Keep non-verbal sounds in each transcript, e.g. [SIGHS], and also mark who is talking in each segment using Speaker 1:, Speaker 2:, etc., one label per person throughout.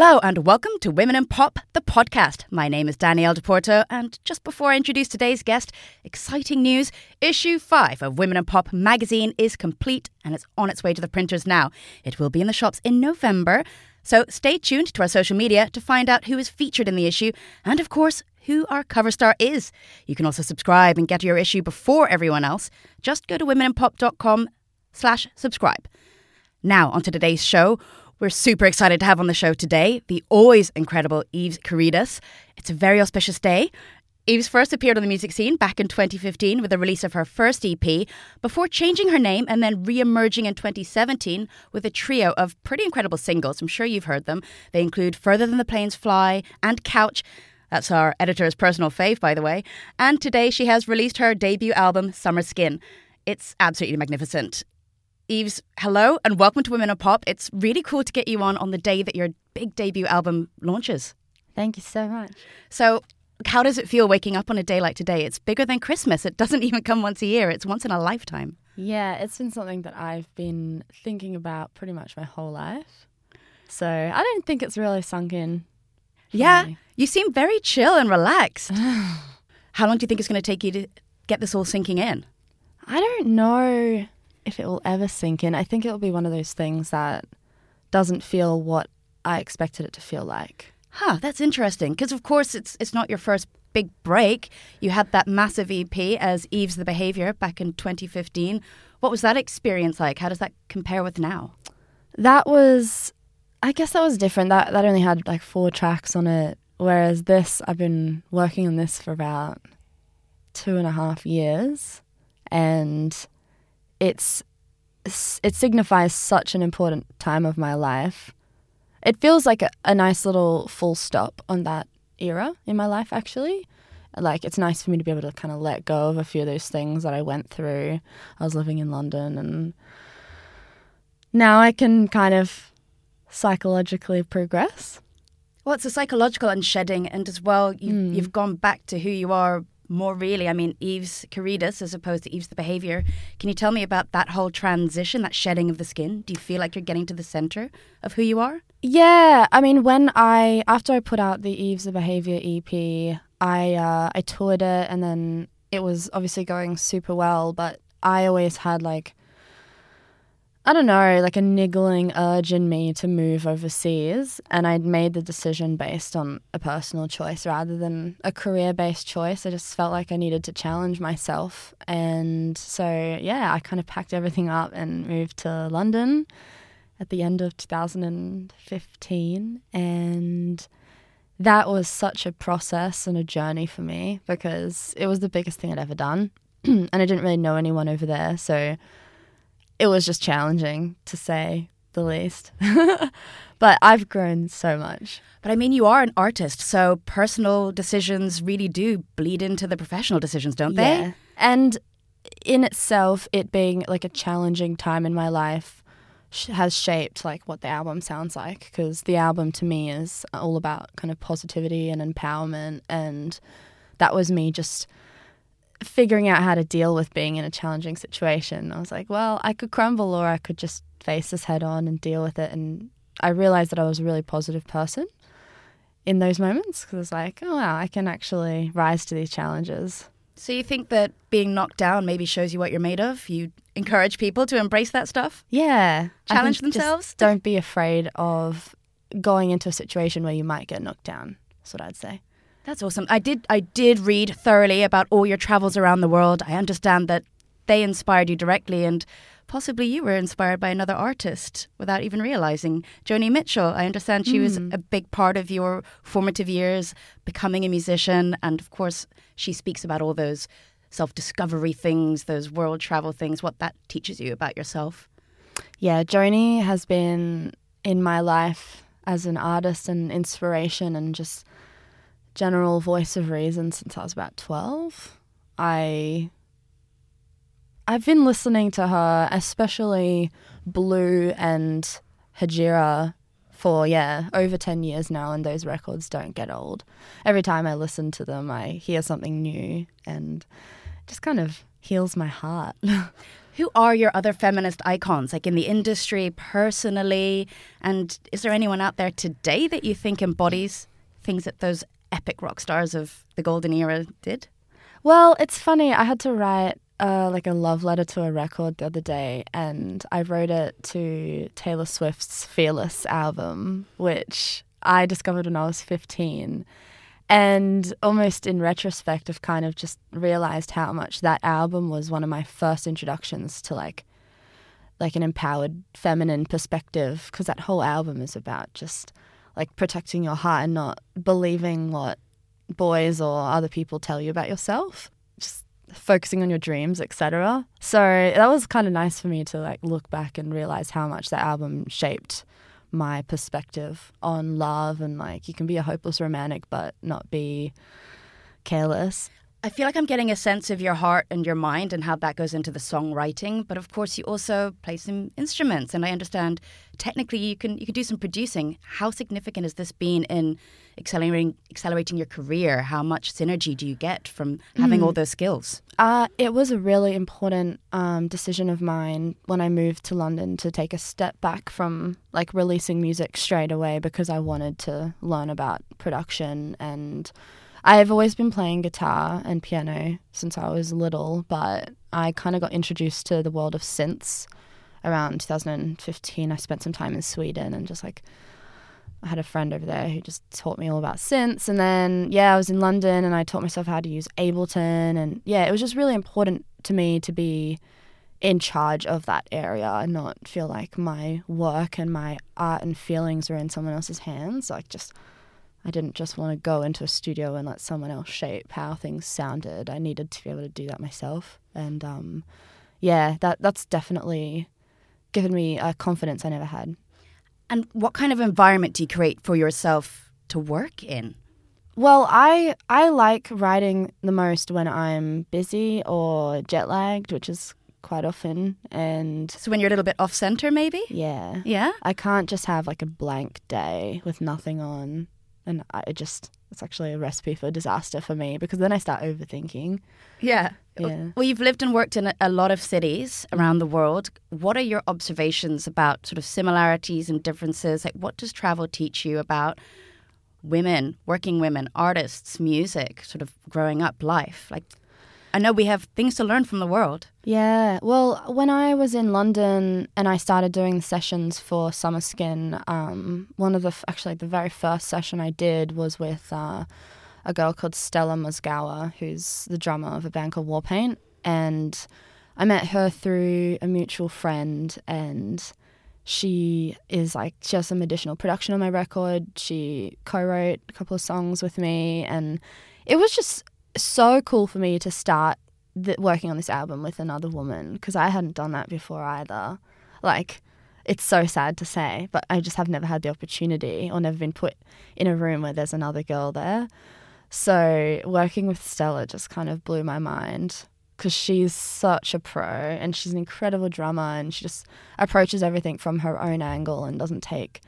Speaker 1: Hello and welcome to Women in Pop, the podcast. My name is Danielle DePorto, and just before I introduce today's guest, exciting news. Issue 5 of Women in Pop magazine is complete and it's on its way to the printers now. It will be in the shops in November, so stay tuned to our social media to find out who is featured in the issue and, of course, who our cover star is. You can also subscribe and get your issue before everyone else. Just go to womeninpop.com slash subscribe. Now, onto today's show. We're super excited to have on the show today the always incredible Eves Karydas. It's a very auspicious day. Eves first appeared on the music scene back in 2015 with the release of her first EP, before changing her name and then re emerging in 2017 with a trio of pretty incredible singles. I'm sure you've heard them. They include Further Than the Planes Fly and Couch. That's our editor's personal fave, by the way. And today she has released her debut album, Summer Skin. It's absolutely magnificent. Eves, hello and welcome to Women in Pop. It's really cool to get you on on the day that your big debut album launches.
Speaker 2: Thank you so much.
Speaker 1: So, how does it feel waking up on a day like today? It's bigger than Christmas. It doesn't [LAUGHS] even come once a year, it's once in a lifetime.
Speaker 2: Yeah, it's been something that I've been thinking about pretty much my whole life. So, I don't think it's really sunk in.
Speaker 1: Yeah, me. you seem very chill and relaxed. [SIGHS] how long do you think it's going to take you to get this all sinking in?
Speaker 2: I don't know if it will ever sink in. I think it will be one of those things that doesn't feel what I expected it to feel like.
Speaker 1: Huh, that's interesting. Because of course it's it's not your first big break. You had that massive EP as Eves the Behavior back in 2015. What was that experience like? How does that compare with now?
Speaker 2: That was I guess that was different. That that only had like four tracks on it. Whereas this I've been working on this for about two and a half years and it's it signifies such an important time of my life. It feels like a, a nice little full stop on that era in my life, actually. Like, it's nice for me to be able to kind of let go of a few of those things that I went through. I was living in London, and now I can kind of psychologically progress.
Speaker 1: Well, it's a psychological unshedding, and as well, you, mm. you've gone back to who you are more really, I mean, Eves Karydas as opposed to Eves the behavior. Can you tell me about that whole transition, that shedding of the skin? Do you feel like you're getting to the center of who you are?
Speaker 2: Yeah, I mean, when I after I put out the Eves the behavior EP, I uh, I toured it, and then it was obviously going super well. But I always had like I don't know, like a niggling urge in me to move overseas. And I'd made the decision based on a personal choice rather than a career based choice. I just felt like I needed to challenge myself. And so, yeah, I kind of packed everything up and moved to London at the end of 2015. And that was such a process and a journey for me because it was the biggest thing I'd ever done. [CLEARS THROAT] and I didn't really know anyone over there. So, it was just challenging to say the least. [LAUGHS] but I've grown so much.
Speaker 1: But I mean, you are an artist, so personal decisions really do bleed into the professional decisions, don't they? Yeah.
Speaker 2: And in itself, it being like a challenging time in my life has shaped like what the album sounds like because the album to me is all about kind of positivity and empowerment and that was me just figuring out how to deal with being in a challenging situation. I was like, well, I could crumble or I could just face this head on and deal with it. And I realized that I was a really positive person in those moments because I was like, oh, wow, I can actually rise to these challenges.
Speaker 1: So you think that being knocked down maybe shows you what you're made of? You encourage people to embrace that stuff?
Speaker 2: Yeah.
Speaker 1: Challenge themselves?
Speaker 2: don't be afraid of going into a situation where you might get knocked down. That's what I'd say.
Speaker 1: That's awesome. I did I did read thoroughly about all your travels around the world. I understand that they inspired you directly and possibly you were inspired by another artist without even realizing. Joni Mitchell, I understand she mm. was hmm. a big part of your formative years becoming a musician and of course she speaks about all those self-discovery things, those world travel things, what that teaches you about yourself.
Speaker 2: Yeah, Joni has been in my life as an artist and inspiration and just general voice of reason since I was about 12. I I've been listening to her, especially Blue and Hejira for yeah, over 10 years now and those records don't get old. Every time I listen to them, I hear something new and just kind of heals my heart. [LAUGHS]
Speaker 1: Who are your other feminist icons, like in the industry, personally? And is there anyone out there today that you think embodies things that those epic rock stars of the golden era did?
Speaker 2: Well, it's funny. I had to write uh, like a love letter to a record the other day, and I wrote it to Taylor Swift's Fearless album, which I discovered when I was 15. And almost in retrospect, I've kind of just realized how much that album was one of my first introductions to like like an empowered feminine perspective because that whole album is about just like protecting your heart and not believing what boys or other people tell you about yourself just focusing on your dreams etc so that was kind of nice for me to like look back and realize how much that album shaped my perspective on love and like you can be a hopeless romantic but not be careless.
Speaker 1: I feel like I'm getting a sense of your heart and your mind and how that goes into the songwriting. But of course, you also play some instruments, and I understand technically you can you can do some producing. How significant has this been in accelerating accelerating your career? How much synergy do you get from having mm. all those skills?
Speaker 2: Uh, it was a really important um, decision of mine when I moved to London to take a step back from like releasing music straight away because I wanted to learn about production and I've always been playing guitar and piano since I was little, but I kind of got introduced to the world of synths around 2015. I spent some time in Sweden and just like I had a friend over there who just taught me all about synths. And then, yeah, I was in London and I taught myself how to use Ableton. And yeah, it was just really important to me to be in charge of that area and not feel like my work and my art and feelings were in someone else's hands. Like, just I didn't just want to go into a studio and let someone else shape how things sounded. I needed to be able to do that myself. And um, yeah, that that's definitely given me a confidence I never had.
Speaker 1: And what kind of environment do you create for yourself to work in?
Speaker 2: Well, I I like writing the most when I'm busy or jet lagged, which is quite often and
Speaker 1: so when you're a little bit off center maybe
Speaker 2: yeah
Speaker 1: yeah
Speaker 2: i can't just have like a blank day with nothing on and I just it's actually a recipe for disaster for me because then I start overthinking.
Speaker 1: Yeah. Yeah. Well, you've lived and worked in a lot of cities around the world. What are your observations about sort of similarities and differences? Like, what does travel teach you about women, working women, artists, music, sort of growing up life? Like, I know we have things to learn from the world.
Speaker 2: Yeah. Well, when I was in London and I started doing sessions for Summer Skin, um, one of the actually the very first session I did was with uh, a girl called Stella Mozgawa, who's the drummer of a band called Warpaint, and I met her through a mutual friend and she is like she has some additional production on my record. She co-wrote a couple of songs with me and it was just so cool for me to start working on this album with another woman because I hadn't done that before either. Like, it's so sad to say, but I just have never had the opportunity or never been put in a room where there's another girl there. So, working with Stella just kind of blew my mind because she's such a pro and she's an incredible drummer and she just approaches everything from her own angle and doesn't take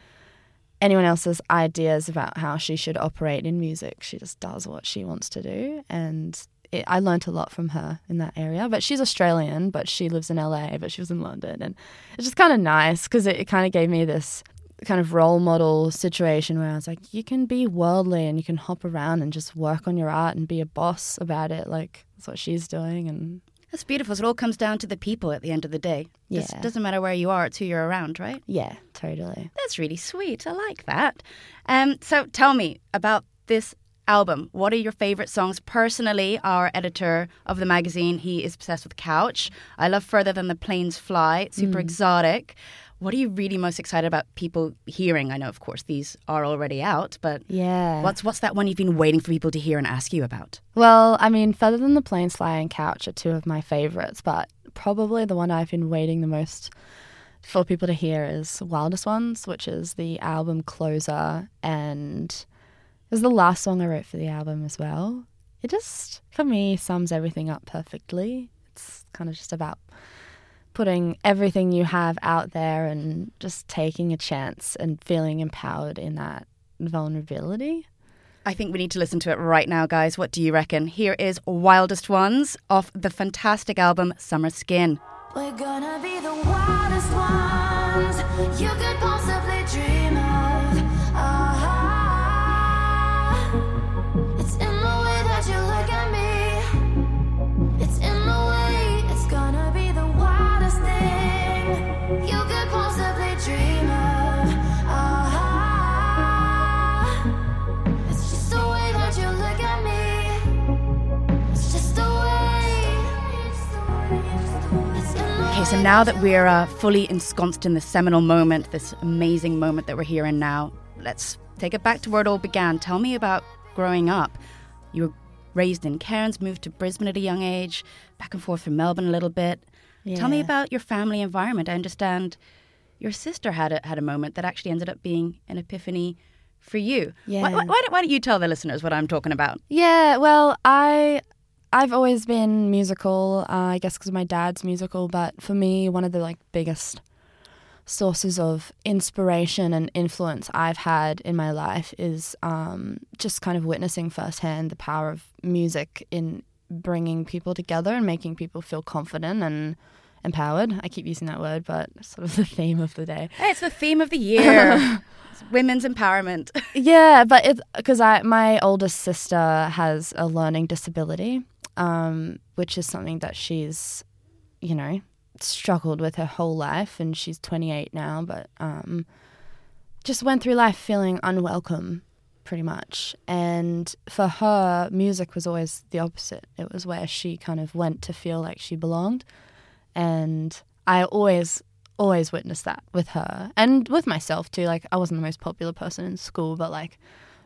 Speaker 2: anyone else's ideas about how she should operate in music. She just does what she wants to do. And it, I learned a lot from her in that area. But she's Australian, but she lives in LA, but she was in London. And it's just kind of nice because it, it kind of gave me this kind of role model situation where I was like, you can be worldly and you can hop around and just work on your art and be a boss about it. Like, that's what she's doing. And
Speaker 1: that's beautiful. So it all comes down to the people at the end of the day. Yeah. It doesn't matter where you are, it's who you're around, right?
Speaker 2: Yeah, totally.
Speaker 1: That's really sweet. I like that. Um, so tell me about this album. What are your favorite songs? Personally, our editor of the magazine, he is obsessed with Couch. I love Further Than the Planes Fly. super mm. exotic. What are you really most excited about people hearing? I know, of course, these are already out, but
Speaker 2: yeah,
Speaker 1: what's what's that one you've been waiting for people to hear and ask you about?
Speaker 2: Well, I mean, Further Than the Planes Fly and Couch are two of my favorites, but probably the one I've been waiting the most for people to hear is Wildest Ones, which is the album closer and it was the last song I wrote for the album as well. It just, for me, sums everything up perfectly. It's kind of just about putting everything you have out there and just taking a chance and feeling empowered in that vulnerability.
Speaker 1: I think we need to listen to it right now, guys. What do you reckon? Here is Wildest Ones off the fantastic album Summer Skin.
Speaker 3: We're gonna be the wildest ones you could possibly dream
Speaker 1: so now that we're uh, fully ensconced in this seminal moment, this amazing moment that we're here in now, let's take it back to where it all began. Tell me about growing up. You were raised in Cairns, moved to Brisbane at a young age, back and forth from Melbourne a little bit. Tell me about your family environment. I understand your sister had a, had a moment that actually ended up being an epiphany for you. Why,
Speaker 2: Yeah.
Speaker 1: why, why don't, why don't you tell the listeners what I'm talking about?
Speaker 2: Yeah, well, I I've always been musical. Uh, I guess because my dad's musical, but for me, one of the like biggest sources of inspiration and influence I've had in my life is um, just kind of witnessing firsthand the power of music in bringing people together and making people feel confident and empowered. I keep using that word, but it's sort of the theme of the day.
Speaker 1: Hey, it's the theme of the year. [LAUGHS] Women's empowerment.
Speaker 2: Yeah, but it's because I my oldest sister has a learning disability, um, which is something that she's, you know, struggled with her whole life, and she's 28 now, but um, just went through life feeling unwelcome, pretty much. And for her, music was always the opposite. It was where she kind of went to feel like she belonged, and I always always witnessed that with her and with myself too. Like I wasn't the most popular person in school, but like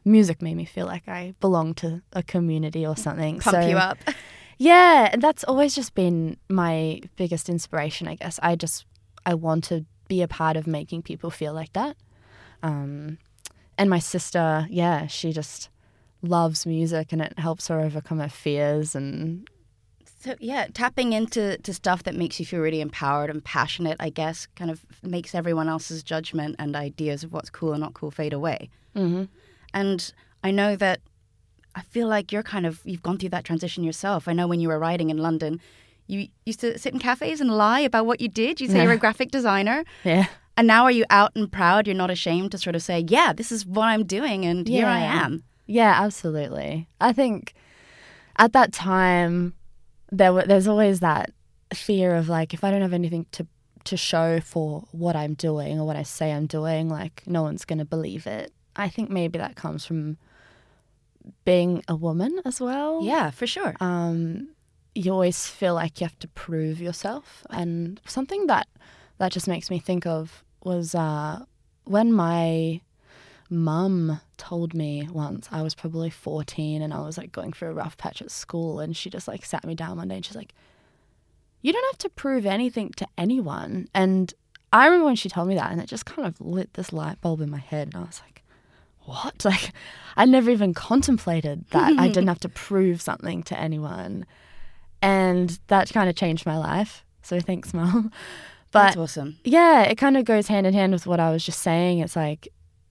Speaker 2: music made me feel like I belonged to a community or something.
Speaker 1: Pump
Speaker 2: So-
Speaker 1: you up. [LAUGHS]
Speaker 2: Yeah, and that's always just been my biggest inspiration, I guess. I just I want to be a part of making people feel like that. Um, and my sister, yeah, she just loves music and it helps her overcome her fears and
Speaker 1: So yeah, tapping into to stuff that makes you feel really empowered and passionate, I guess, kind of makes everyone else's judgment and ideas of what's cool and not cool fade away.
Speaker 2: Mhm.
Speaker 1: And I know that I feel like you're kind of you've gone through that transition yourself. I know when you were writing in London, you used to sit in cafes and lie about what you did. You say you're a graphic designer,
Speaker 2: yeah.
Speaker 1: and now are you out and proud? You're not ashamed to sort of say, "Yeah, this is what I'm doing, and here I am."
Speaker 2: Yeah, absolutely. I think at that time there were, there's always that fear of like if I don't have anything to to show for what I'm doing or what I say I'm doing, like no one's going to believe it. I think maybe that comes from being a woman as well.
Speaker 1: Yeah, for sure.
Speaker 2: Um, you always feel like you have to prove yourself, and something that that just makes me think of was uh, when my mum told me once I was probably 14 and I was like going through a rough patch at school and she just like sat me down one day and she's like you don't have to prove anything to anyone and I remember when she told me that and it just kind of lit this light bulb in my head and I was like what [LAUGHS] like I never even contemplated that I didn't have to [LAUGHS] prove something to anyone and that kind of changed my life so thanks [LAUGHS] mum but
Speaker 1: That's awesome.
Speaker 2: yeah, it kind of goes hand in hand with what I was just saying. It's like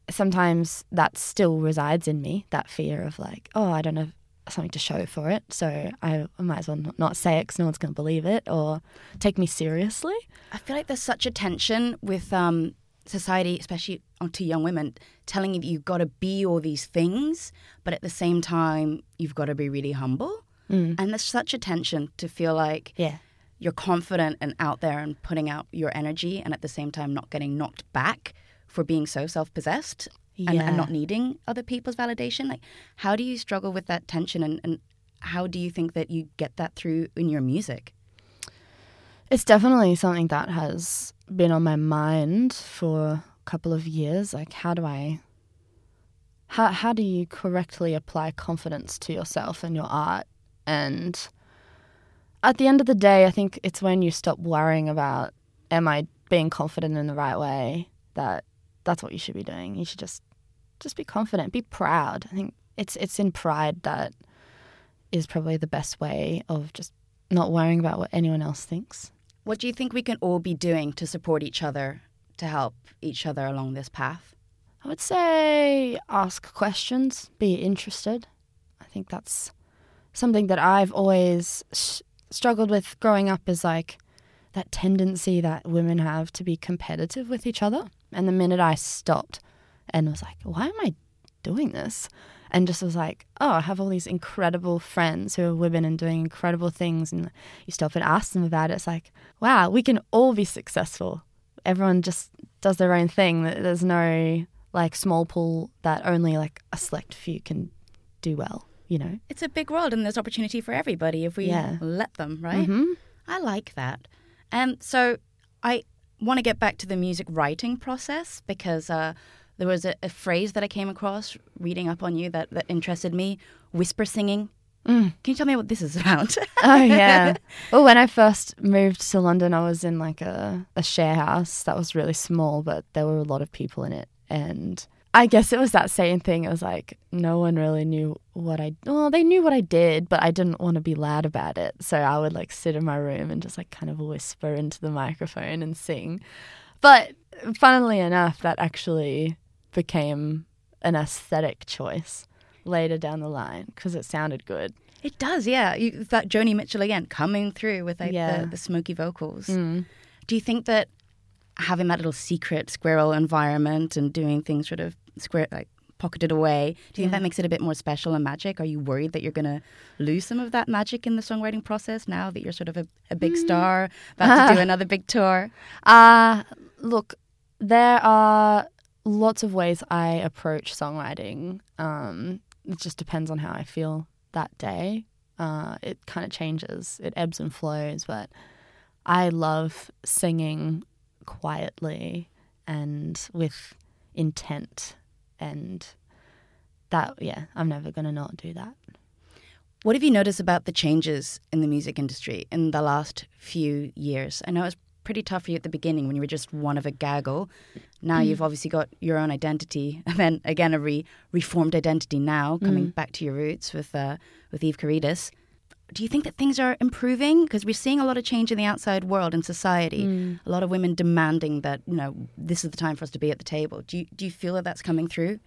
Speaker 2: sometimes that still resides in me, that fear of like, oh, I don't have something to show for it, so I might as well not- not say it because no one's going to believe it or take me seriously.
Speaker 1: I feel like there's such a tension with um, society, especially to young women, telling you that you've got to be all these things, but at the same time, you've got to be really humble.
Speaker 2: Mm.
Speaker 1: And there's such a tension to feel like
Speaker 2: Yeah.
Speaker 1: you're confident and out there and putting out your energy, and at the same time, not getting knocked back for being so self possessed and, and not needing other people's validation. Like, how do you struggle with that tension, and, and how do you think that you get that through in your music?
Speaker 2: It's definitely something that has been on my mind for a couple of years. Like, how do I, how, how do you correctly apply confidence to yourself and your art? And at the end of the day, I think it's when you stop worrying about, am I being confident in the right way? That that's what you should be doing. You should just, just be confident, be proud. I think it's it's in pride that is probably the best way of just not worrying about what anyone else thinks.
Speaker 1: What do you think we can all be doing to support each other, to help each other along this path?
Speaker 2: I would say ask questions, be interested. I think that's something that I've always s struggled with growing up is like that tendency that women have to be competitive with each other. And the minute I stopped and was like, why am I doing this? And just was like, oh, I have all these incredible friends who are women and doing incredible things. And you stop and ask them about it. It's like, wow, we can all be successful. Everyone just does their own thing. There's no like small pool that only like a select few can do well, you know?
Speaker 1: It's a big world and there's opportunity for everybody if we
Speaker 2: Yeah.
Speaker 1: let them, right?
Speaker 2: Mhm.
Speaker 1: I like that. And so I want to get back to the music writing process because uh, there was a, a phrase that I came across reading up on you that, that interested me whisper singing.
Speaker 2: Mm.
Speaker 1: Can you tell me what this is about?
Speaker 2: Oh yeah. [LAUGHS] well, when I first moved to London, I was in like a, a share house that was really small, but there were a lot of people in it, and I guess it was that same thing. It was like no one really knew what I. Well, they knew what I did, but I didn't want to be loud about it, so I would like sit in my room and just like kind of whisper into the microphone and sing. But funnily enough, that actually became an aesthetic choice later down the line because it sounded good.
Speaker 1: it does, yeah. You, that Joni Mitchell again coming through with like
Speaker 2: Yeah.
Speaker 1: the, the smoky vocals.
Speaker 2: Mm.
Speaker 1: Do you think that having that little secret squirrel environment and doing things sort of square like pocketed away, do you think that makes it a bit more special and magic? Are you worried that you're going to lose some of that magic in the songwriting process now that you're sort of a, a big star, about to do [LAUGHS] another big tour?
Speaker 2: Uh, look, there are lots of ways I approach songwriting. Um, it just depends on how I feel that day. Uh, it kind of changes, it ebbs and flows, but I love singing quietly and with intent. And that, yeah, I'm never going to not do that.
Speaker 1: What have you noticed about the changes in the music industry in the last few years? I know it was pretty tough for you at the beginning when you were just one of a gaggle. Now mm. you've obviously got your own identity, [LAUGHS] and then again a re- reformed identity now, coming mm. back to your roots with uh, with Eve Karydas. Do you think that things are improving? Because we're seeing a lot of change in the outside world and society. Mm. A lot of women demanding that you know this is the time for us to be at the table. Do you do you feel that that's coming through?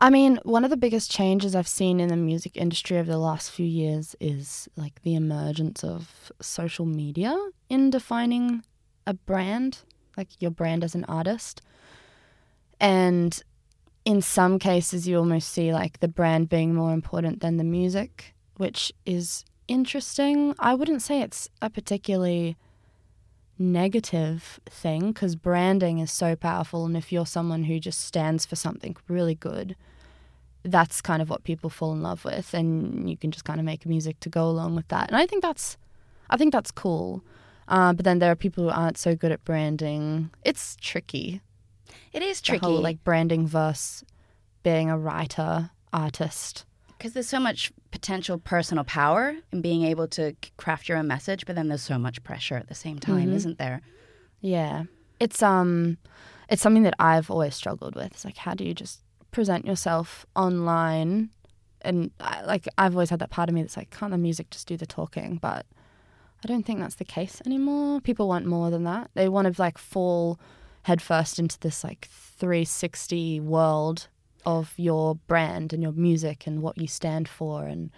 Speaker 2: I mean, one of the biggest changes I've seen in the music industry over the last few years is like the emergence of social media in defining a brand, like your brand as an artist. And in some cases, you almost see like the brand being more important than the music, which is interesting. I wouldn't say it's a particularly negative thing because branding is so powerful. And if you're someone who just stands for something really good, that's kind of what people fall in love with. And you can just kind of make music to go along with that. And I think that's, I think that's cool. Uh, but then there are people who aren't so good at branding. It's tricky.
Speaker 1: It is tricky,
Speaker 2: whole, like branding versus being a writer, artist.
Speaker 1: Because there's so much potential personal power in being able to craft your own message, but then there's so much pressure at the same time,
Speaker 2: Mhm.
Speaker 1: isn't there?
Speaker 2: Yeah. It's um it's something that I've always struggled with. It's like how do you just present yourself online and I, like I've always had that part of me that's like can't the music just do the talking, but I don't think that's the case anymore. People want more than that. They want to like fall headfirst into this like 360 world of your brand and your music and what you stand for. And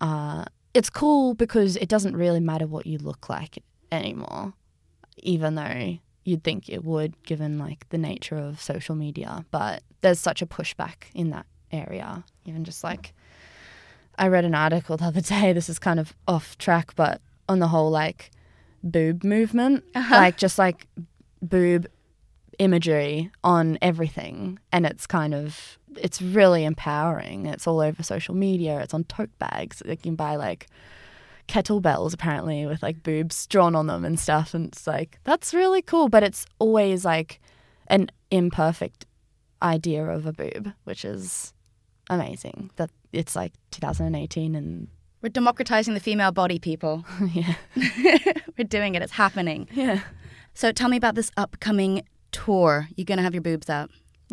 Speaker 2: uh it's cool because it doesn't really matter what you look like anymore even though you'd think it would given like the nature of social media. But there's such a pushback in that area. Even just like i read an article the other day this is kind of off track but on the whole like boob movement. Like just like boob imagery on everything and it's kind of it's really empowering it's all over social media it's on tote bags you can buy like kettlebells apparently with like boobs drawn on them and stuff and it's like that's really cool but it's always like an imperfect idea of a boob which is amazing that it's like 2018 and
Speaker 1: We're democratizing the female body, people. [LAUGHS]
Speaker 2: yeah [LAUGHS]
Speaker 1: We're doing it. It's happening.
Speaker 2: yeah
Speaker 1: So tell me about this upcoming tour. You're going to have your boobs out. [LAUGHS]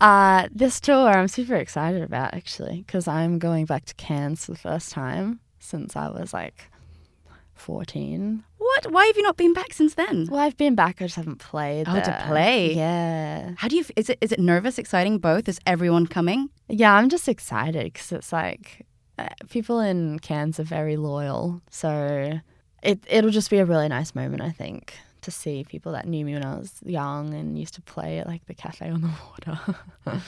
Speaker 2: uh this tour i'm super excited about actually because i'm going back to cairns for the first time since i was like 14
Speaker 1: What? Why have you not been back since then?
Speaker 2: Well, I've been back. I just haven't played.
Speaker 1: Oh, to play.
Speaker 2: Yeah.
Speaker 1: How do you? Is it is it nervous, exciting, both? Is everyone coming?
Speaker 2: Yeah, I'm just excited because it's like uh, people in Cairns are very loyal, so it it'll just be a really nice moment, I think, to see people that knew me when I was young and used to play at like the cafe on the water. [LAUGHS]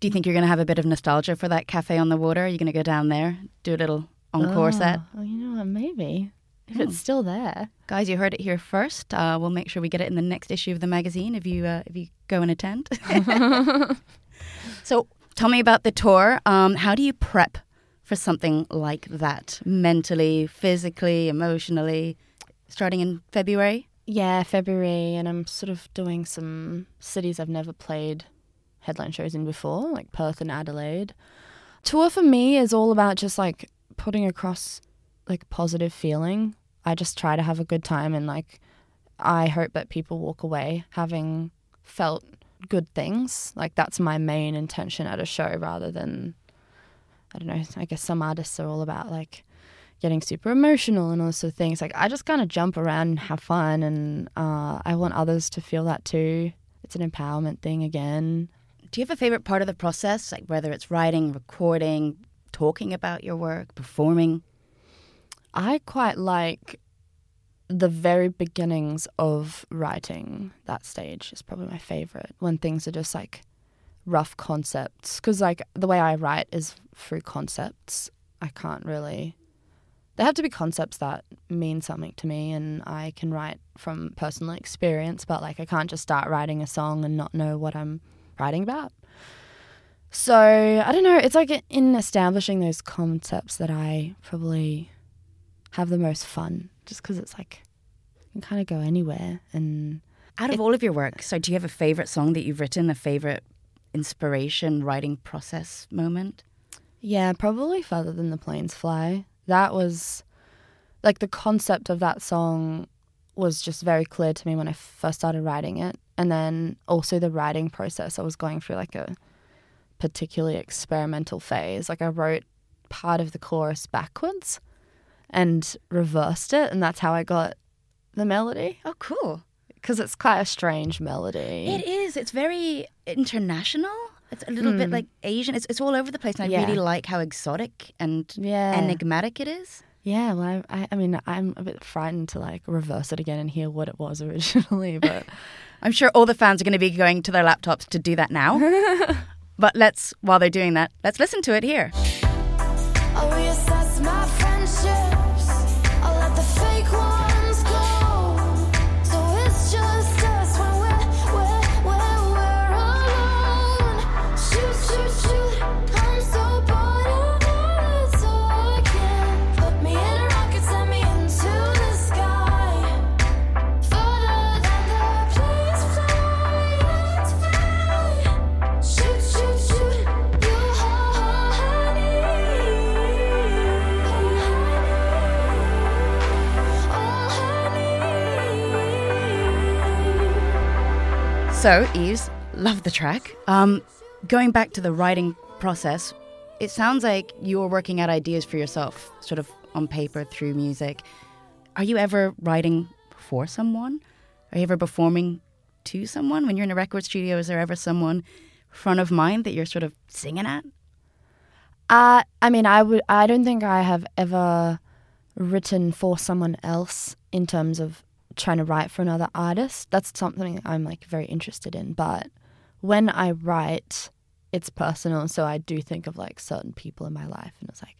Speaker 1: Do you think you're going to have a bit of nostalgia for that cafe on the water? Are you going to go down there, do a little encore set?
Speaker 2: Oh, you know what? Maybe if
Speaker 1: Hmm.
Speaker 2: it's still there.
Speaker 1: Guys, you heard it here first. Uh, we'll make sure we get it in the next issue of the magazine if you uh, if you go and attend. [LAUGHS] [LAUGHS] so, tell me about the tour. Um, how do you prep for something like that, mentally, physically, emotionally? Starting in February.
Speaker 2: Yeah, February, and I'm sort of doing some cities I've never played headline shows in before, like Perth and Adelaide. Tour for me is all about just like putting across like positive feeling. I just try to have a good time and like I hope that people walk away having felt good things. Like that's my main intention at a show rather than I don't know, I guess some artists are all about like getting super emotional and all sorts of things. Like I just kind of jump around and have fun, and uh, I want others to feel that too. It's an empowerment thing again.
Speaker 1: Do you have a favorite part of the process, like whether it's writing, recording, talking about your work, performing?
Speaker 2: I quite like the very beginnings of writing. That stage is probably my favorite when things are just like rough concepts. Because like the way I write is through concepts. I can't really. They have to be concepts that mean something to me, and I can write from personal experience. But like, I can't just start writing a song and not know what I'm writing about. So I don't know. It's like in establishing those concepts that I probably have the most fun, just because it's like you can kind of go anywhere. And
Speaker 1: Out of all of your work, so do you have a favorite song that you've written, a favorite inspiration writing process moment?
Speaker 2: yeah, probably further than the planes fly. That was like the concept of that song was just very clear to me when I first started writing it, and then also the writing process. I was going through like a particularly experimental phase. Like I wrote part of the chorus backwards and reversed it, and that's how I got the melody.
Speaker 1: Oh, cool.
Speaker 2: Because it's quite a strange melody.
Speaker 1: It is. It's very international. It's a little bit hmm. like Asian. It's, it's all over the place. And I
Speaker 2: Yeah.
Speaker 1: really like how exotic and
Speaker 2: Yeah.
Speaker 1: enigmatic it is.
Speaker 2: Yeah, well, I, I, I mean, I'm a bit frightened to like reverse it again and hear what it was [LAUGHS] originally, but [LAUGHS]
Speaker 1: I'm sure all the fans are going to be going to their laptops to do that now. [LAUGHS] but let's, while they're doing that, let's listen to it here.
Speaker 3: I'll reassess So,
Speaker 1: Eves, love the track. Um, going back to the writing process, it sounds like you were working out ideas for yourself, sort of on paper through music. Are you ever writing for someone? Are you ever performing to someone? When you're in a record studio, is there ever someone front of mind that you're sort of singing at?
Speaker 2: uh, I mean, I would, I don't think I have ever written for someone else in terms of trying to write for another artist. That's something I'm like very interested in. But when I write, it's personal. So I do think of like certain people in my life, and it's like,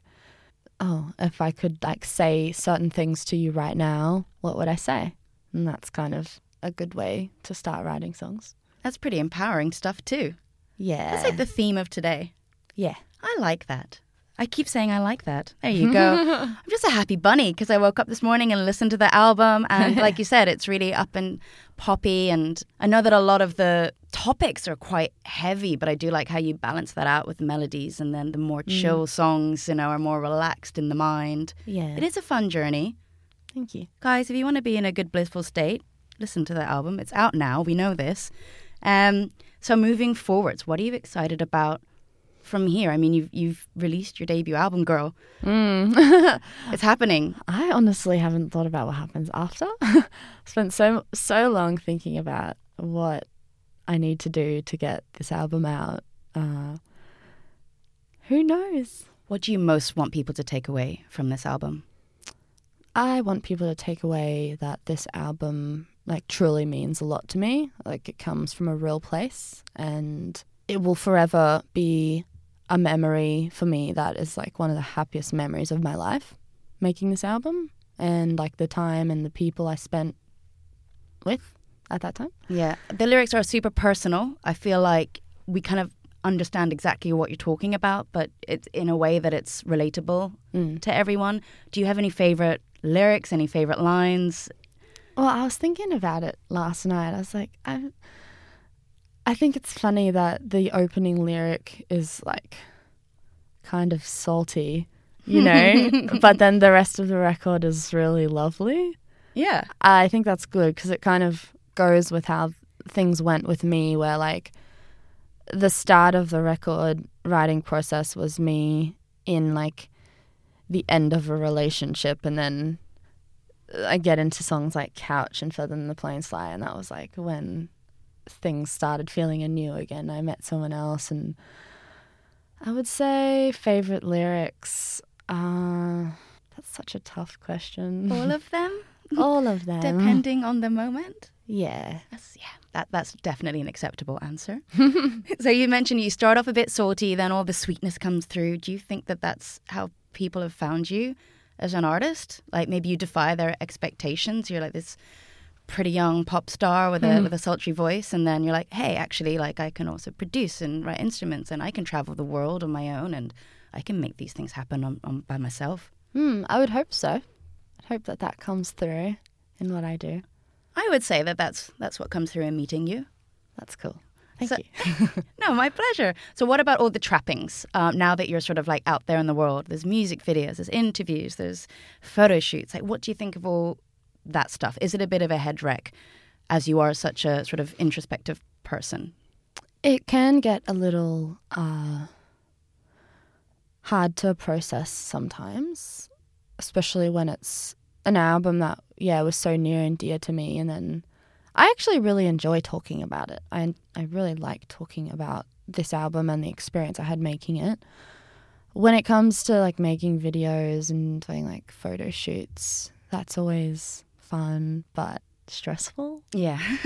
Speaker 2: oh, if I could like say certain things to you right now, what would I say? And that's kind of a good way to start writing songs.
Speaker 1: That's pretty empowering stuff, too.
Speaker 2: Yeah.
Speaker 1: That's like the theme of today.
Speaker 2: yeah.
Speaker 1: I like that. I keep saying I like that. There you go. [LAUGHS] I'm just a happy bunny because I woke up this morning and listened to the album. And like you said, it's really up and poppy. And I know that a lot of the topics are quite heavy, but I do like how you balance that out with melodies. And then the more chill songs, you know, are more relaxed in the mind.
Speaker 2: Yeah.
Speaker 1: It is a fun journey.
Speaker 2: Thank you.
Speaker 1: Guys, if you want to be in a good blissful state, listen to the album. It's out now. We know this. Um, so moving forwards, what are you excited about from here? I mean, you've you've released your debut album, girl.
Speaker 2: Mm. [LAUGHS]
Speaker 1: It's happening.
Speaker 2: I honestly haven't thought about what happens after. [LAUGHS] Spent so so long thinking about what I need to do to get this album out. Uh, who knows?
Speaker 1: What do you most want people to take away from this album?
Speaker 2: I want people to take away that this album like truly means a lot to me. Like it comes from a real place and it will forever be a memory for me that is like one of the happiest memories of my life making this album and like the time and the people I spent with at that time.
Speaker 1: Yeah, the lyrics are super personal. I feel like we kind of understand exactly what you're talking about, but it's in a way that it's relatable
Speaker 2: Mm.
Speaker 1: to everyone. Do you have any favorite lyrics? Any favorite lines?
Speaker 2: Well, I was thinking about it last night. I was like, I, I think it's funny that the opening lyric is like kind of salty, you know, [LAUGHS] but then the rest of the record is really lovely.
Speaker 1: Yeah,
Speaker 2: I think that's good because it kind of goes with how things went with me, where like the start of the record writing process was me in like the end of a relationship, and then I get into songs like Couch and Feather in the Plane Fly, and that was like when things started feeling anew again. I met someone else, and I would say favorite lyrics. Uh, that's such a tough question.
Speaker 1: all of them, [LAUGHS]
Speaker 2: All of them.
Speaker 1: depending on the moment.
Speaker 2: Yeah.
Speaker 1: That's, yeah, that, that's definitely an acceptable answer. [LAUGHS] so you mentioned you start off a bit salty, then all the sweetness comes through. Do you think that that's how people have found you as an artist? Like maybe you defy their expectations. You're like this pretty young pop star with a with a sultry voice, and then you're like, hey, actually, like I can also produce and write instruments, and I can travel the world on my own, and I can make these things happen on, on by myself.
Speaker 2: Hmm, I would hope so. I'd hope that that comes through in what I do.
Speaker 1: I would say that that's that's what comes through in meeting you.
Speaker 2: That's cool. Thank
Speaker 1: So-
Speaker 2: you. [LAUGHS]
Speaker 1: No, my pleasure. So, what about all the trappings? Um, now that you're sort of like out there in the world, there's music videos, there's interviews, there's photo shoots. Like, what do you think of all that stuff? Is it a bit of a head wreck, as you are such a sort of introspective person?
Speaker 2: It can get a little uh, hard to process sometimes, especially when it's an album that, yeah, was so near and dear to me. And then I actually really enjoy talking about it. I, I really like talking about this album and the experience I had making it. When it comes to like making videos and doing like photo shoots, that's always fun but stressful.
Speaker 1: Yeah. [LAUGHS]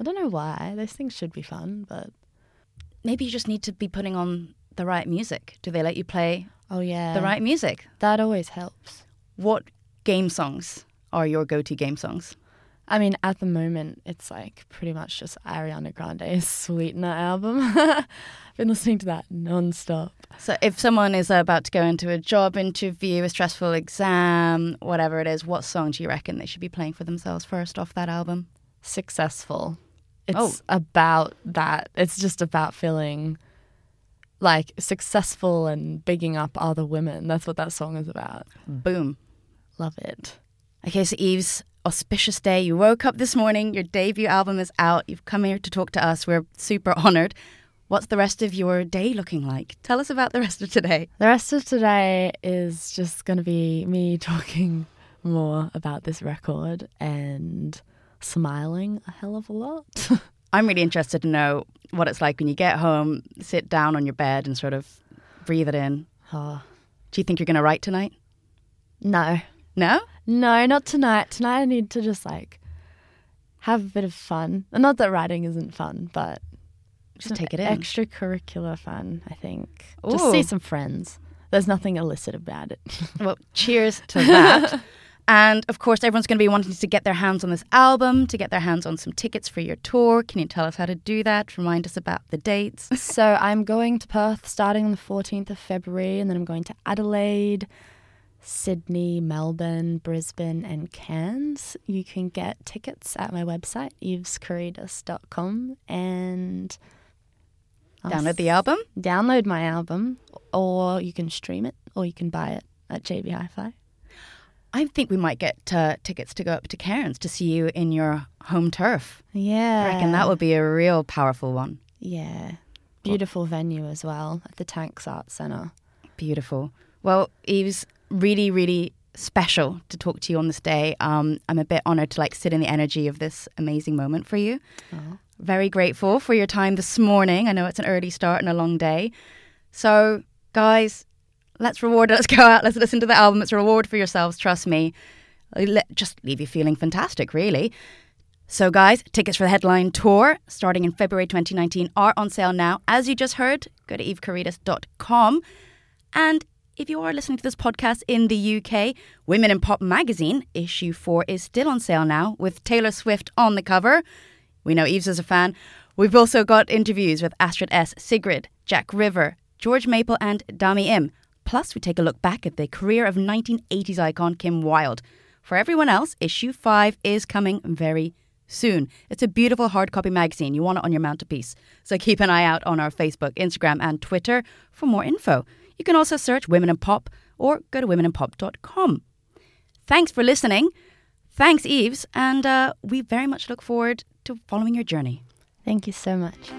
Speaker 2: I don't know why. Those things should be fun, but
Speaker 1: Maybe you just need to be putting on the right music. Do they let you play
Speaker 2: oh yeah,
Speaker 1: the right music?
Speaker 2: That always helps.
Speaker 1: What game songs are your go to game songs?
Speaker 2: I mean, at the moment, it's like pretty much just Ariana Grande's [LAUGHS] Sweetener album. [LAUGHS] I've been listening to that nonstop.
Speaker 1: So, if someone is about to go into a job interview, a stressful exam, whatever it is, what song do you reckon they should be playing for themselves first off that album?
Speaker 2: Successful. It's
Speaker 1: Oh.
Speaker 2: about that. It's just about feeling like successful and bigging up other women. That's what that song is about.
Speaker 1: Boom.
Speaker 2: Love it.
Speaker 1: Okay, so Eve's auspicious day. You woke up this morning, your debut album is out. You've come here to talk to us. We're super honored. What's the rest of your day looking like? Tell us about the rest of today.
Speaker 2: The rest of today is just going to be me [LAUGHS] talking more about this record and smiling a hell of a lot. [LAUGHS]
Speaker 1: I'm really interested to know what it's like when you get home, sit down on your bed, and sort of breathe it in.
Speaker 2: oh,
Speaker 1: Do you think you're going to write tonight?
Speaker 2: no.
Speaker 1: No?
Speaker 2: No, not tonight. Tonight I need to just like have a bit of fun. And Not that writing isn't fun, but
Speaker 1: Just take it in.
Speaker 2: Extracurricular fun, I think. Just see some friends. There's nothing illicit about it. [LAUGHS]
Speaker 1: Well, cheers to that. [LAUGHS] and of course, everyone's going to be wanting to get their hands on this album, to get their hands on some tickets for your tour. Can you tell us how to do that? Remind us about the dates. [LAUGHS]
Speaker 2: so I'm going to Perth starting on the 14th of February, and then I'm going to Adelaide, Sydney, Melbourne, Brisbane, and Cairns. You can get tickets at my website, eveskarydas.com, and
Speaker 1: Download the album.
Speaker 2: download my album, or you can stream it, or you can buy it at JB Hi-Fi.
Speaker 1: I think we might get uh, tickets to go up to Cairns to see you in your home turf.
Speaker 2: Yeah,
Speaker 1: I reckon that would be a real powerful one.
Speaker 2: Yeah, beautiful venue as well at the Tanks Arts Centre.
Speaker 1: Beautiful. Well, Eves, really, really special to talk to you on this day. Um, I'm a bit honored to like sit in the energy of this amazing moment for you. Very grateful for your time this morning. I know it's an early start and a long day. So, guys, let's reward it. Let's go out. Let's listen to the album. It's a reward for yourselves. Trust me. Let- Just leave you feeling fantastic, really. So, guys, tickets for the headline tour starting in February 2019 are on sale now. As you just heard, go to evekarydas.com. And if you are listening to this podcast in the UK, Women in Pop magazine, issue 4, is still on sale now with Taylor Swift on the cover. We know Eves is a fan. We've also got interviews with Astrid S., Sigrid, Jack River, George Maple, and Dami Im. Plus, we take a look back at the career of 1980s icon Kim Wilde. For everyone else, issue 5 is coming very soon. It's a beautiful hard copy magazine. You want it on your mantelpiece. So keep an eye out on our Facebook, Instagram, and Twitter for more info. You can also search Women in Pop or go to womeninpop.com. Thanks for listening. Thanks, Eves, and uh, we very much look forward to following your journey.
Speaker 2: Thank you so much.